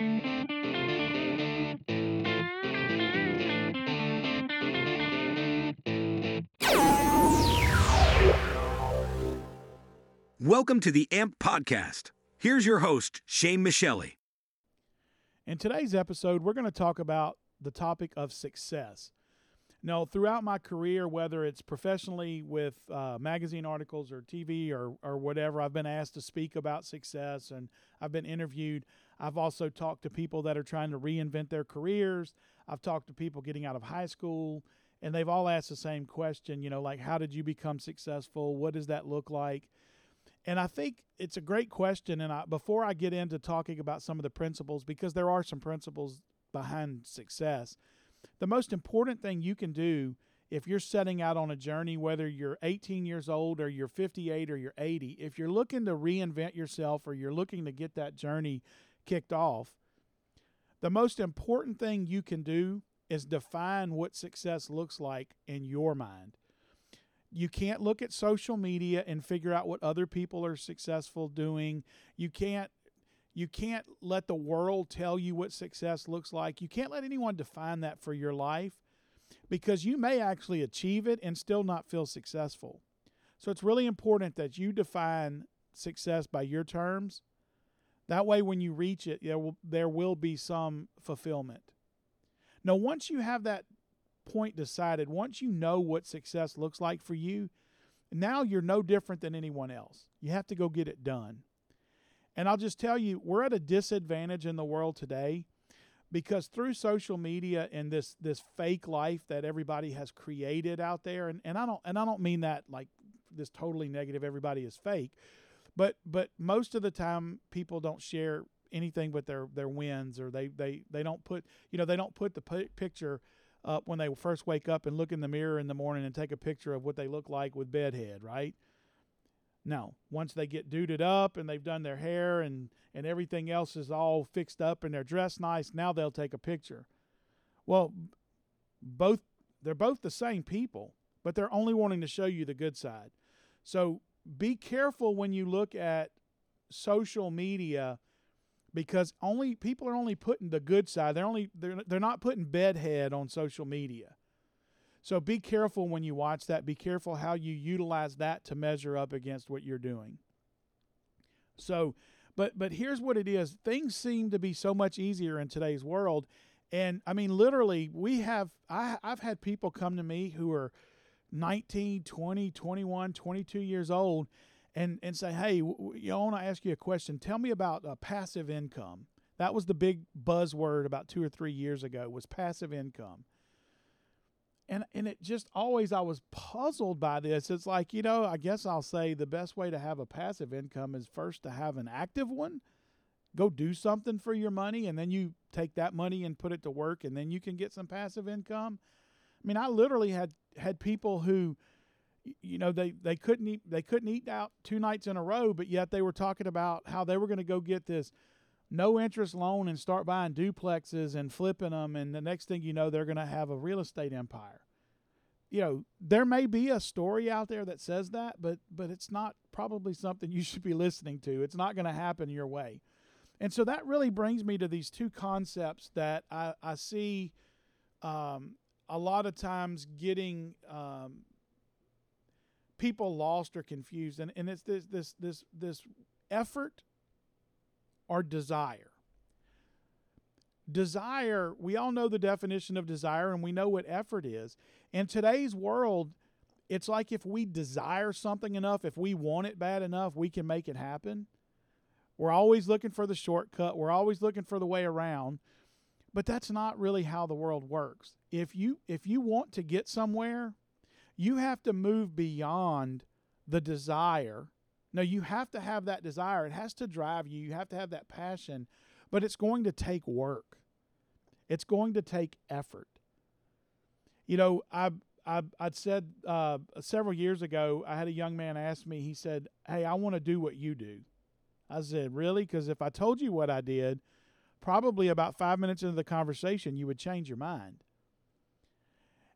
Welcome to the AMP Podcast. Here's your host, Shane Michelli. In today's episode, we're going to talk about the topic of success. Now, throughout my career, whether it's professionally with uh, magazine articles or TV or, or whatever, I've been asked to speak about success and I've been interviewed. I've also talked to people that are trying to reinvent their careers. I've talked to people getting out of high school, and they've all asked the same question, you know, like, how did you become successful? What does that look like? And I think it's a great question. And I, before I get into talking about some of the principles, because there are some principles behind success, the most important thing you can do if you're setting out on a journey, whether you're 18 years old or you're 58 or you're 80, if you're looking to reinvent yourself or you're looking to get that journey kicked off, the most important thing you can do is define what success looks like in your mind you can't look at social media and figure out what other people are successful doing. You can't you can't let the world tell you what success looks like. You can't let anyone define that for your life because you may actually achieve it and still not feel successful. So it's really important that you define success by your terms. That way when you reach it, there will, there will be some fulfillment. Now once you have that point decided, once you know what success looks like for you, now you're no different than anyone else. You have to go get it done. And I'll just tell you, we're at a disadvantage in the world today because through social media and this this fake life that everybody has created out there and, and I don't and I don't mean that like this totally negative everybody is fake but but most of the time people don't share anything but their their wins or they they they don't put you know they don't put the picture up when they first wake up and look in the mirror in the morning and take a picture of what they look like with bedhead, right? No, once they get duded up and they've done their hair and, and everything else is all fixed up and they're dressed nice, now they'll take a picture. Well, both they're both the same people, but they're only wanting to show you the good side. So be careful when you look at social media because only people are only putting the good side. They're only they're they're not putting bedhead on social media. So be careful when you watch that. Be careful how you utilize that to measure up against what you're doing. So, but but here's what it is. Things seem to be so much easier in today's world. And I mean literally we have I I've had people come to me who are 19, 20, 21, 22 years old and and say, hey, you know, I want to ask you a question. Tell me about uh, passive income. That was the big buzzword about two or three years ago was passive income. And and it just always I was puzzled by this. It's like you know, I guess I'll say the best way to have a passive income is first to have an active one. Go do something for your money, and then you take that money and put it to work, and then you can get some passive income. I mean, I literally had had people who you know they they couldn't eat they couldn't eat out two nights in a row but yet they were talking about how they were going to go get this no interest loan and start buying duplexes and flipping them and the next thing you know they're going to have a real estate empire. You know there may be a story out there that says that but but it's not probably something you should be listening to. It's not going to happen your way. And so that really brings me to these two concepts that i, I see um, a lot of times getting um, people lost or confused and, and it's this this this this effort or desire. Desire we all know the definition of desire and we know what effort is. In today's world it's like if we desire something enough if we want it bad enough we can make it happen. We're always looking for the shortcut. We're always looking for the way around but that's not really how the world works if you if you want to get somewhere you have to move beyond the desire. No, you have to have that desire. It has to drive you. You have to have that passion, but it's going to take work. It's going to take effort. You know, I I I'd said uh, several years ago. I had a young man ask me. He said, "Hey, I want to do what you do." I said, "Really? Because if I told you what I did, probably about five minutes into the conversation, you would change your mind."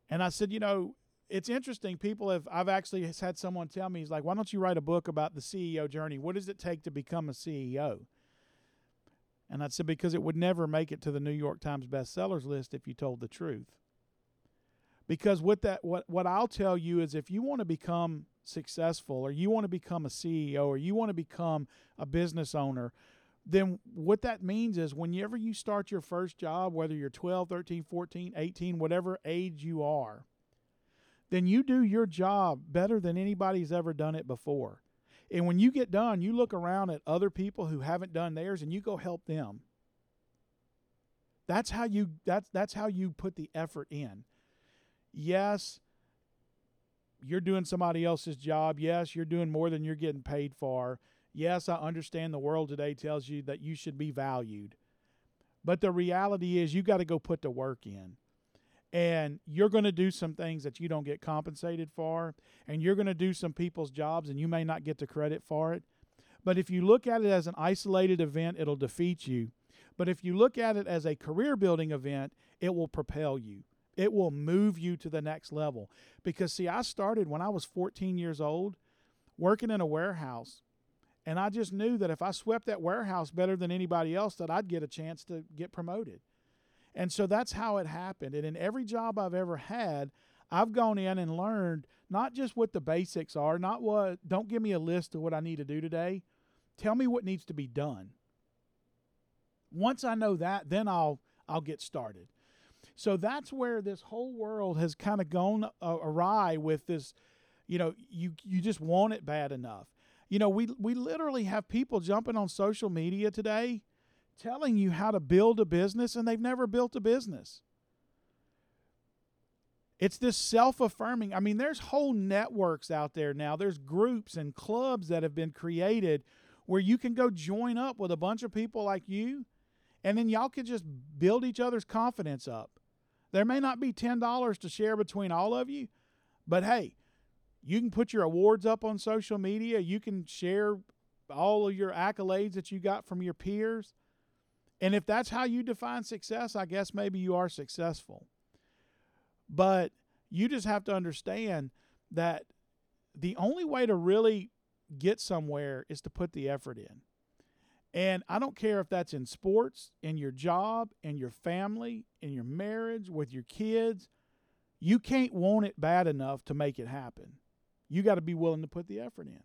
And I said, "You know, it's interesting. People have, I've actually had someone tell me, he's like, why don't you write a book about the CEO journey? What does it take to become a CEO? And I said, Because it would never make it to the New York Times bestsellers list if you told the truth. Because what that what what I'll tell you is if you want to become successful or you want to become a CEO or you want to become a business owner, then what that means is whenever you start your first job, whether you're 12, 13, 14, 18, whatever age you are, then you do your job better than anybody's ever done it before. And when you get done, you look around at other people who haven't done theirs and you go help them. That's how you that's that's how you put the effort in. Yes, you're doing somebody else's job. Yes, you're doing more than you're getting paid for. Yes, I understand the world today tells you that you should be valued. But the reality is you got to go put the work in and you're going to do some things that you don't get compensated for, and you're going to do some people's jobs and you may not get the credit for it. But if you look at it as an isolated event, it'll defeat you. But if you look at it as a career building event, it will propel you. It will move you to the next level. Because, see, I started when I was 14 years old working in a warehouse. And I just knew that if I swept that warehouse better than anybody else, that I'd get a chance to get promoted. And so that's how it happened. And in every job I've ever had, I've gone in and learned not just what the basics are, not what, don't give me a list of what I need to do today. Tell me what needs to be done. Once I know that, then I'll I'll get started. So that's where this whole world has kind of gone awry with this, you know, you you just want it bad enough. You know, we we literally have people jumping on social media today telling you how to build a business and they've never built a business. It's this self affirming. I mean, there's whole networks out there now. There's groups and clubs that have been created where you can go join up with a bunch of people like you, and then y'all can just build each other's confidence up. There may not be $10 to share between all of you, but hey, you can put your awards up on social media. You can share all of your accolades that you got from your peers. And if that's how you define success, I guess maybe you are successful. But you just have to understand that the only way to really get somewhere is to put the effort in. And I don't care if that's in sports, in your job, in your family, in your marriage, with your kids. You can't want it bad enough to make it happen. You got to be willing to put the effort in.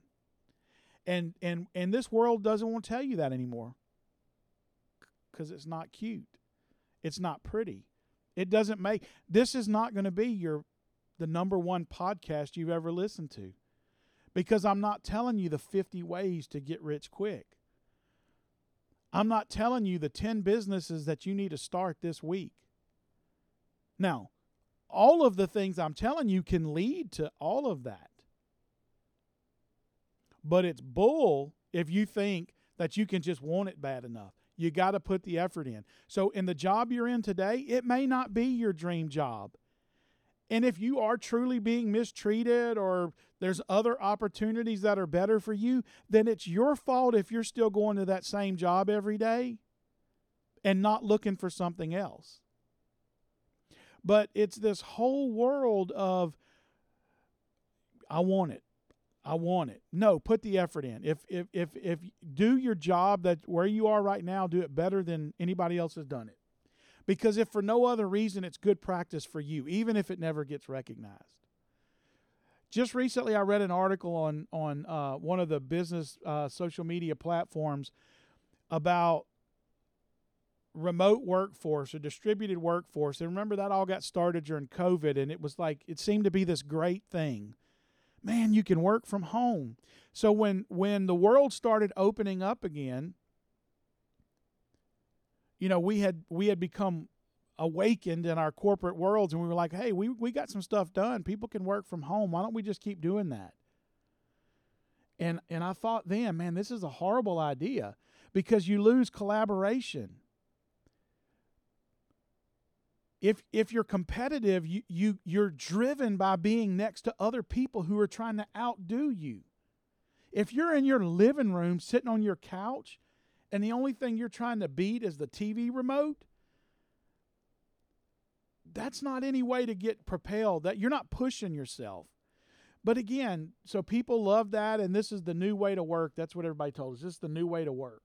And and and this world doesn't want to tell you that anymore because it's not cute. It's not pretty. It doesn't make this is not going to be your the number one podcast you've ever listened to. Because I'm not telling you the 50 ways to get rich quick. I'm not telling you the 10 businesses that you need to start this week. Now, all of the things I'm telling you can lead to all of that. But it's bull if you think that you can just want it bad enough. You got to put the effort in. So, in the job you're in today, it may not be your dream job. And if you are truly being mistreated or there's other opportunities that are better for you, then it's your fault if you're still going to that same job every day and not looking for something else. But it's this whole world of, I want it. I want it. No, put the effort in. If if if if do your job that where you are right now, do it better than anybody else has done it. Because if for no other reason, it's good practice for you, even if it never gets recognized. Just recently, I read an article on on uh, one of the business uh, social media platforms about remote workforce or distributed workforce. And remember that all got started during COVID, and it was like it seemed to be this great thing man, you can work from home. So when when the world started opening up again, you know, we had we had become awakened in our corporate worlds and we were like, "Hey, we we got some stuff done. People can work from home. Why don't we just keep doing that?" And and I thought then, man, this is a horrible idea because you lose collaboration if if you're competitive you, you you're driven by being next to other people who are trying to outdo you. If you're in your living room sitting on your couch and the only thing you're trying to beat is the tv remote that's not any way to get propelled. That you're not pushing yourself. But again so people love that and this is the new way to work. That's what everybody told us. This is the new way to work.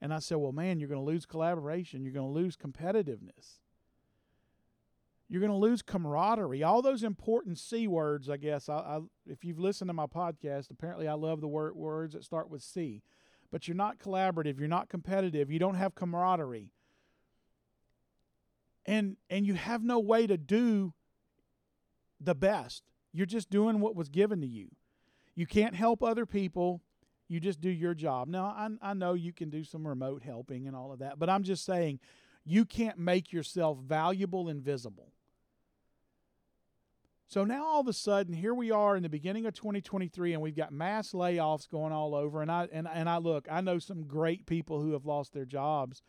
And I said, well, man, you're going to lose collaboration. You're going to lose competitiveness. You're going to lose camaraderie. All those important C words, I guess. I, I, if you've listened to my podcast, apparently I love the word, words that start with C. But you're not collaborative. You're not competitive. You don't have camaraderie. And, and you have no way to do the best. You're just doing what was given to you. You can't help other people. You just do your job. Now, I, I know you can do some remote helping and all of that, but I'm just saying you can't make yourself valuable and visible. So now all of a sudden, here we are in the beginning of 2023, and we've got mass layoffs going all over. And I and, and I look, I know some great people who have lost their jobs,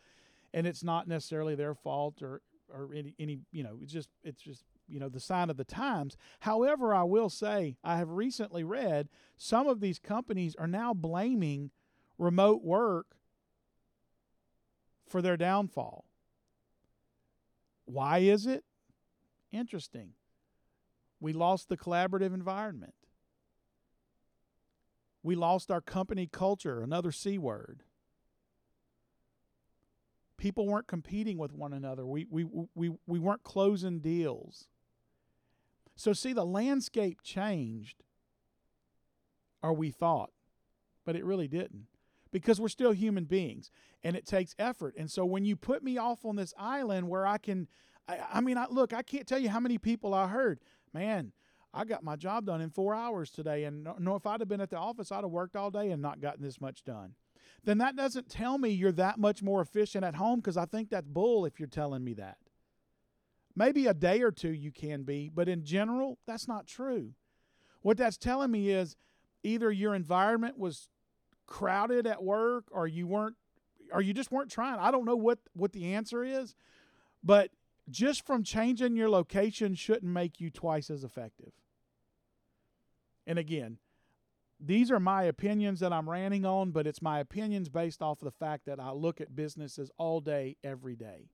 and it's not necessarily their fault or or any any you know it's just it's just you know the sign of the times. However, I will say I have recently read some of these companies are now blaming remote work for their downfall. Why is it? Interesting. We lost the collaborative environment. We lost our company culture, another C word. People weren't competing with one another. We, we, we, we weren't closing deals. So, see, the landscape changed, or we thought, but it really didn't because we're still human beings and it takes effort. And so, when you put me off on this island where I can, I, I mean, I, look, I can't tell you how many people I heard, man, I got my job done in four hours today. And no, no, if I'd have been at the office, I'd have worked all day and not gotten this much done. Then that doesn't tell me you're that much more efficient at home because I think that's bull if you're telling me that. Maybe a day or two you can be, but in general, that's not true. What that's telling me is either your environment was crowded at work or you weren't or you just weren't trying. I don't know what what the answer is, but just from changing your location shouldn't make you twice as effective. And again, these are my opinions that I'm ranting on, but it's my opinions based off of the fact that I look at businesses all day, every day.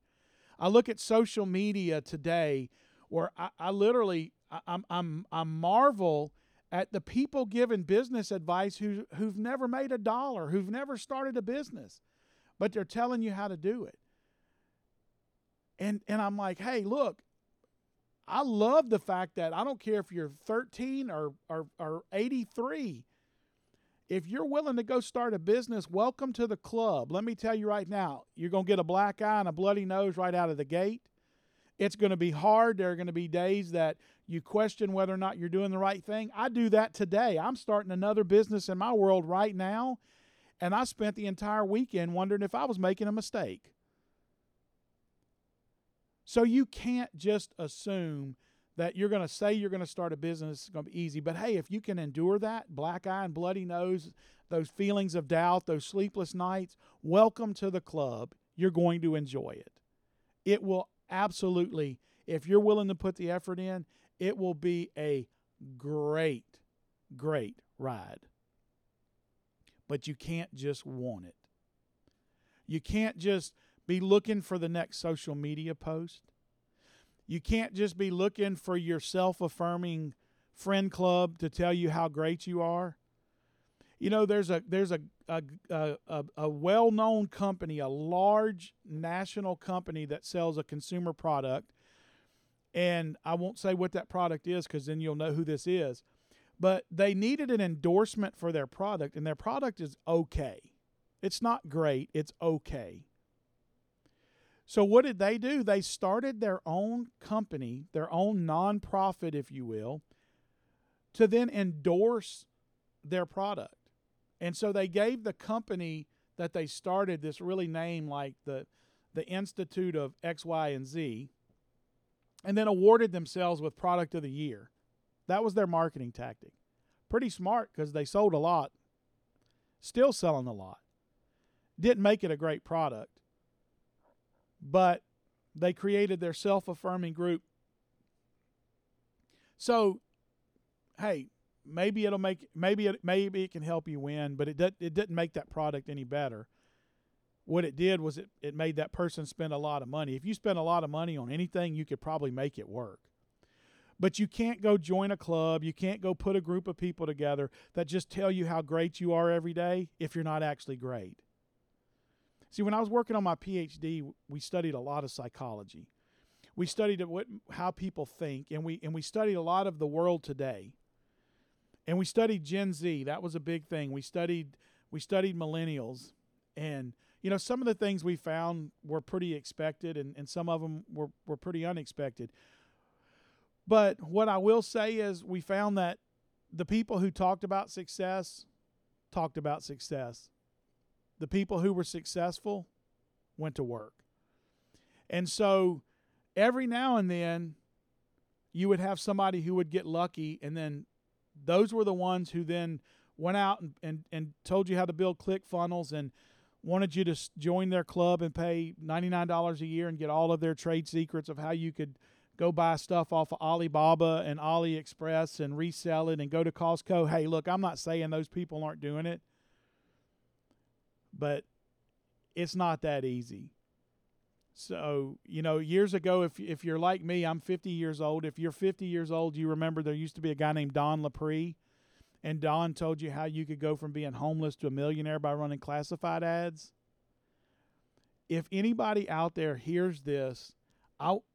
I look at social media today where I, I literally I, I'm I'm I marvel at the people giving business advice who who've never made a dollar, who've never started a business, but they're telling you how to do it. And and I'm like, hey, look, I love the fact that I don't care if you're 13 or or, or 83. If you're willing to go start a business, welcome to the club. Let me tell you right now, you're going to get a black eye and a bloody nose right out of the gate. It's going to be hard. There are going to be days that you question whether or not you're doing the right thing. I do that today. I'm starting another business in my world right now, and I spent the entire weekend wondering if I was making a mistake. So you can't just assume that you're going to say you're going to start a business, it's going to be easy. But hey, if you can endure that, black eye and bloody nose, those feelings of doubt, those sleepless nights, welcome to the club. You're going to enjoy it. It will absolutely, if you're willing to put the effort in, it will be a great, great ride. But you can't just want it. You can't just be looking for the next social media post. You can't just be looking for your self affirming friend club to tell you how great you are. You know, there's a there's a a, a, a well known company, a large national company that sells a consumer product, and I won't say what that product is because then you'll know who this is. But they needed an endorsement for their product, and their product is okay. It's not great, it's okay. So, what did they do? They started their own company, their own nonprofit, if you will, to then endorse their product. And so they gave the company that they started this really name like the, the Institute of X, Y, and Z, and then awarded themselves with Product of the Year. That was their marketing tactic. Pretty smart because they sold a lot, still selling a lot. Didn't make it a great product but they created their self affirming group. So, hey, maybe it'll make maybe it maybe it can help you win, but it did, it didn't make that product any better. What it did was it, it made that person spend a lot of money. If you spend a lot of money on anything, you could probably make it work. But you can't go join a club, you can't go put a group of people together that just tell you how great you are every day if you're not actually great. See, when I was working on my PhD, we studied a lot of psychology. We studied what how people think, and we and we studied a lot of the world today. And we studied Gen Z. That was a big thing. We studied we studied millennials, and you know some of the things we found were pretty expected, and, and some of them were were pretty unexpected. But what I will say is, we found that the people who talked about success talked about success the people who were successful went to work. And so every now and then you would have somebody who would get lucky and then those were the ones who then went out and, and, and told you how to build click funnels and wanted you to join their club and pay $99 a year and get all of their trade secrets of how you could go buy stuff off of Alibaba and AliExpress and resell it and go to Costco. Hey, look, I'm not saying those people aren't doing it but it's not that easy. So, you know, years ago, if, if you're like me, I'm 50 years old. If you're 50 years old, you remember there used to be a guy named Don Lapre, and Don told you how you could go from being homeless to a millionaire by running classified ads. If anybody out there hears this, I'll,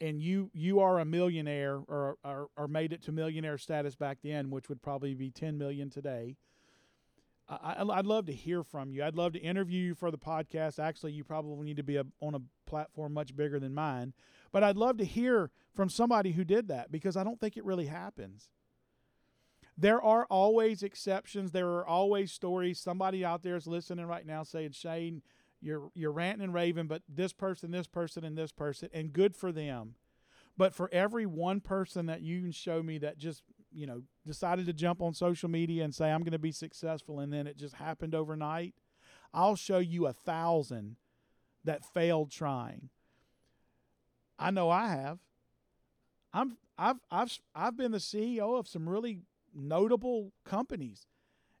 and you you are a millionaire or, or, or made it to millionaire status back then, which would probably be 10 million today I, would love to hear from you. I'd love to interview you for the podcast. Actually, you probably need to be a, on a platform much bigger than mine. But I'd love to hear from somebody who did that because I don't think it really happens. There are always exceptions. There are always stories. Somebody out there is listening right now saying, Shane, you're, you're ranting and raving, but this person, this person, and this person, and good for them. But for every one person that you can show me that just you know, decided to jump on social media and say, I'm going to be successful, and then it just happened overnight, I'll show you a thousand that failed trying. I know I have. I'm I've I've I've been the CEO of some really notable companies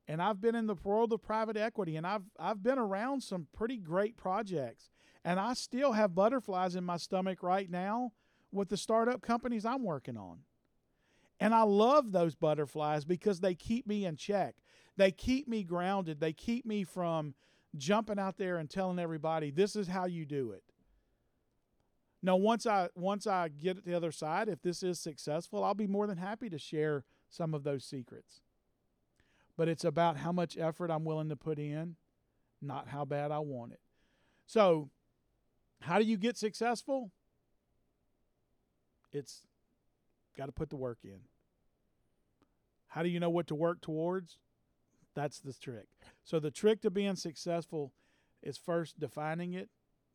and I've been in the world of private equity and I've I've been around some pretty great projects and I still have butterflies in my stomach right now with the startup companies I'm working on. And I love those butterflies because they keep me in check. They keep me grounded. They keep me from jumping out there and telling everybody this is how you do it. Now once I once I get at the other side, if this is successful, I'll be more than happy to share some of those secrets. But it's about how much effort I'm willing to put in, not how bad I want it. So, how do you get successful? It's Got to put the work in. How do you know what to work towards? That's the trick. So, the trick to being successful is first defining it,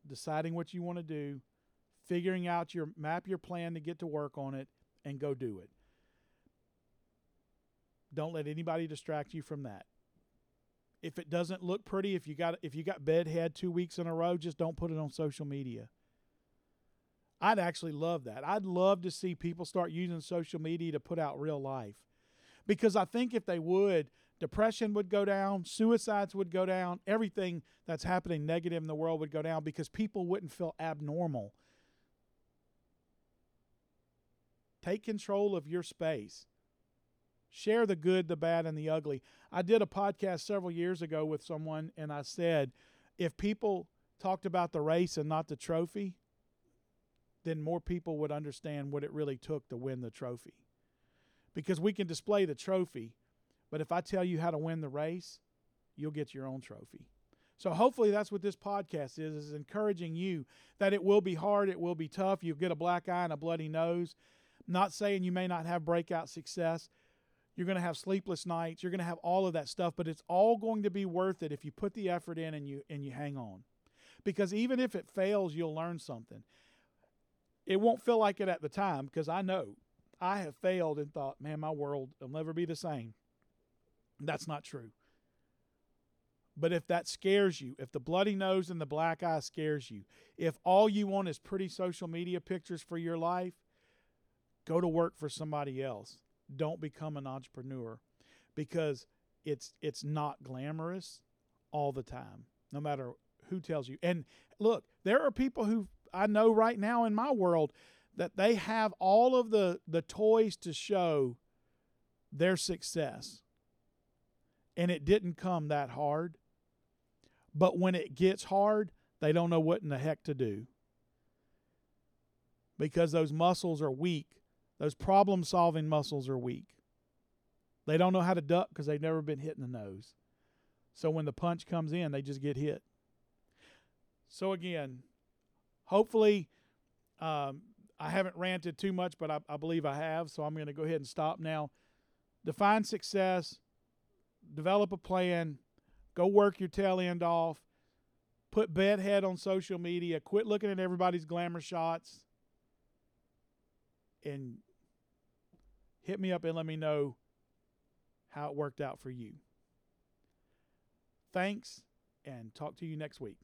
deciding what you want to do, figuring out your map your plan to get to work on it, and go do it. Don't let anybody distract you from that. If it doesn't look pretty, if you got if you got bedhead two weeks in a row, just don't put it on social media. I'd actually love that. I'd love to see people start using social media to put out real life. Because I think if they would, depression would go down, suicides would go down, everything that's happening negative in the world would go down because people wouldn't feel abnormal. Take control of your space. Share the good, the bad, and the ugly. I did a podcast several years ago with someone, and I said, if people talked about the race and not the trophy, then more people would understand what it really took to win the trophy. Because we can display the trophy, but if I tell you how to win the race, you'll get your own trophy. So hopefully that's what this podcast is is encouraging you that it will be hard, it will be tough, you'll get a black eye and a bloody nose. not saying you may not have breakout success. You're going to have sleepless nights, you're going to have all of that stuff, but it's all going to be worth it if you put the effort in and you and you hang on. Because even if it fails, you'll learn something. It won't feel like it at the time because I know I have failed and thought, man, my world will never be the same. That's not true. But if that scares you, if the bloody nose and the black eye scares you, if all you want is pretty social media pictures for your life, go to work for somebody else. Don't become an entrepreneur because it's it's not glamorous all the time, no matter who tells you. And look, there are people who I know right now in my world that they have all of the the toys to show their success. And it didn't come that hard. but when it gets hard, they don't know what in the heck to do because those muscles are weak. Those problem solving muscles are weak. They don't know how to duck because they've never been hit in the nose. So when the punch comes in, they just get hit. So again, hopefully, um, I haven't ranted too much, but I, I believe I have. So I'm going to go ahead and stop now. Define success, develop a plan, go work your tail end off, put bedhead on social media, quit looking at everybody's glamour shots, and hit me up and let me know how it worked out for you. Thanks, and talk to you next week.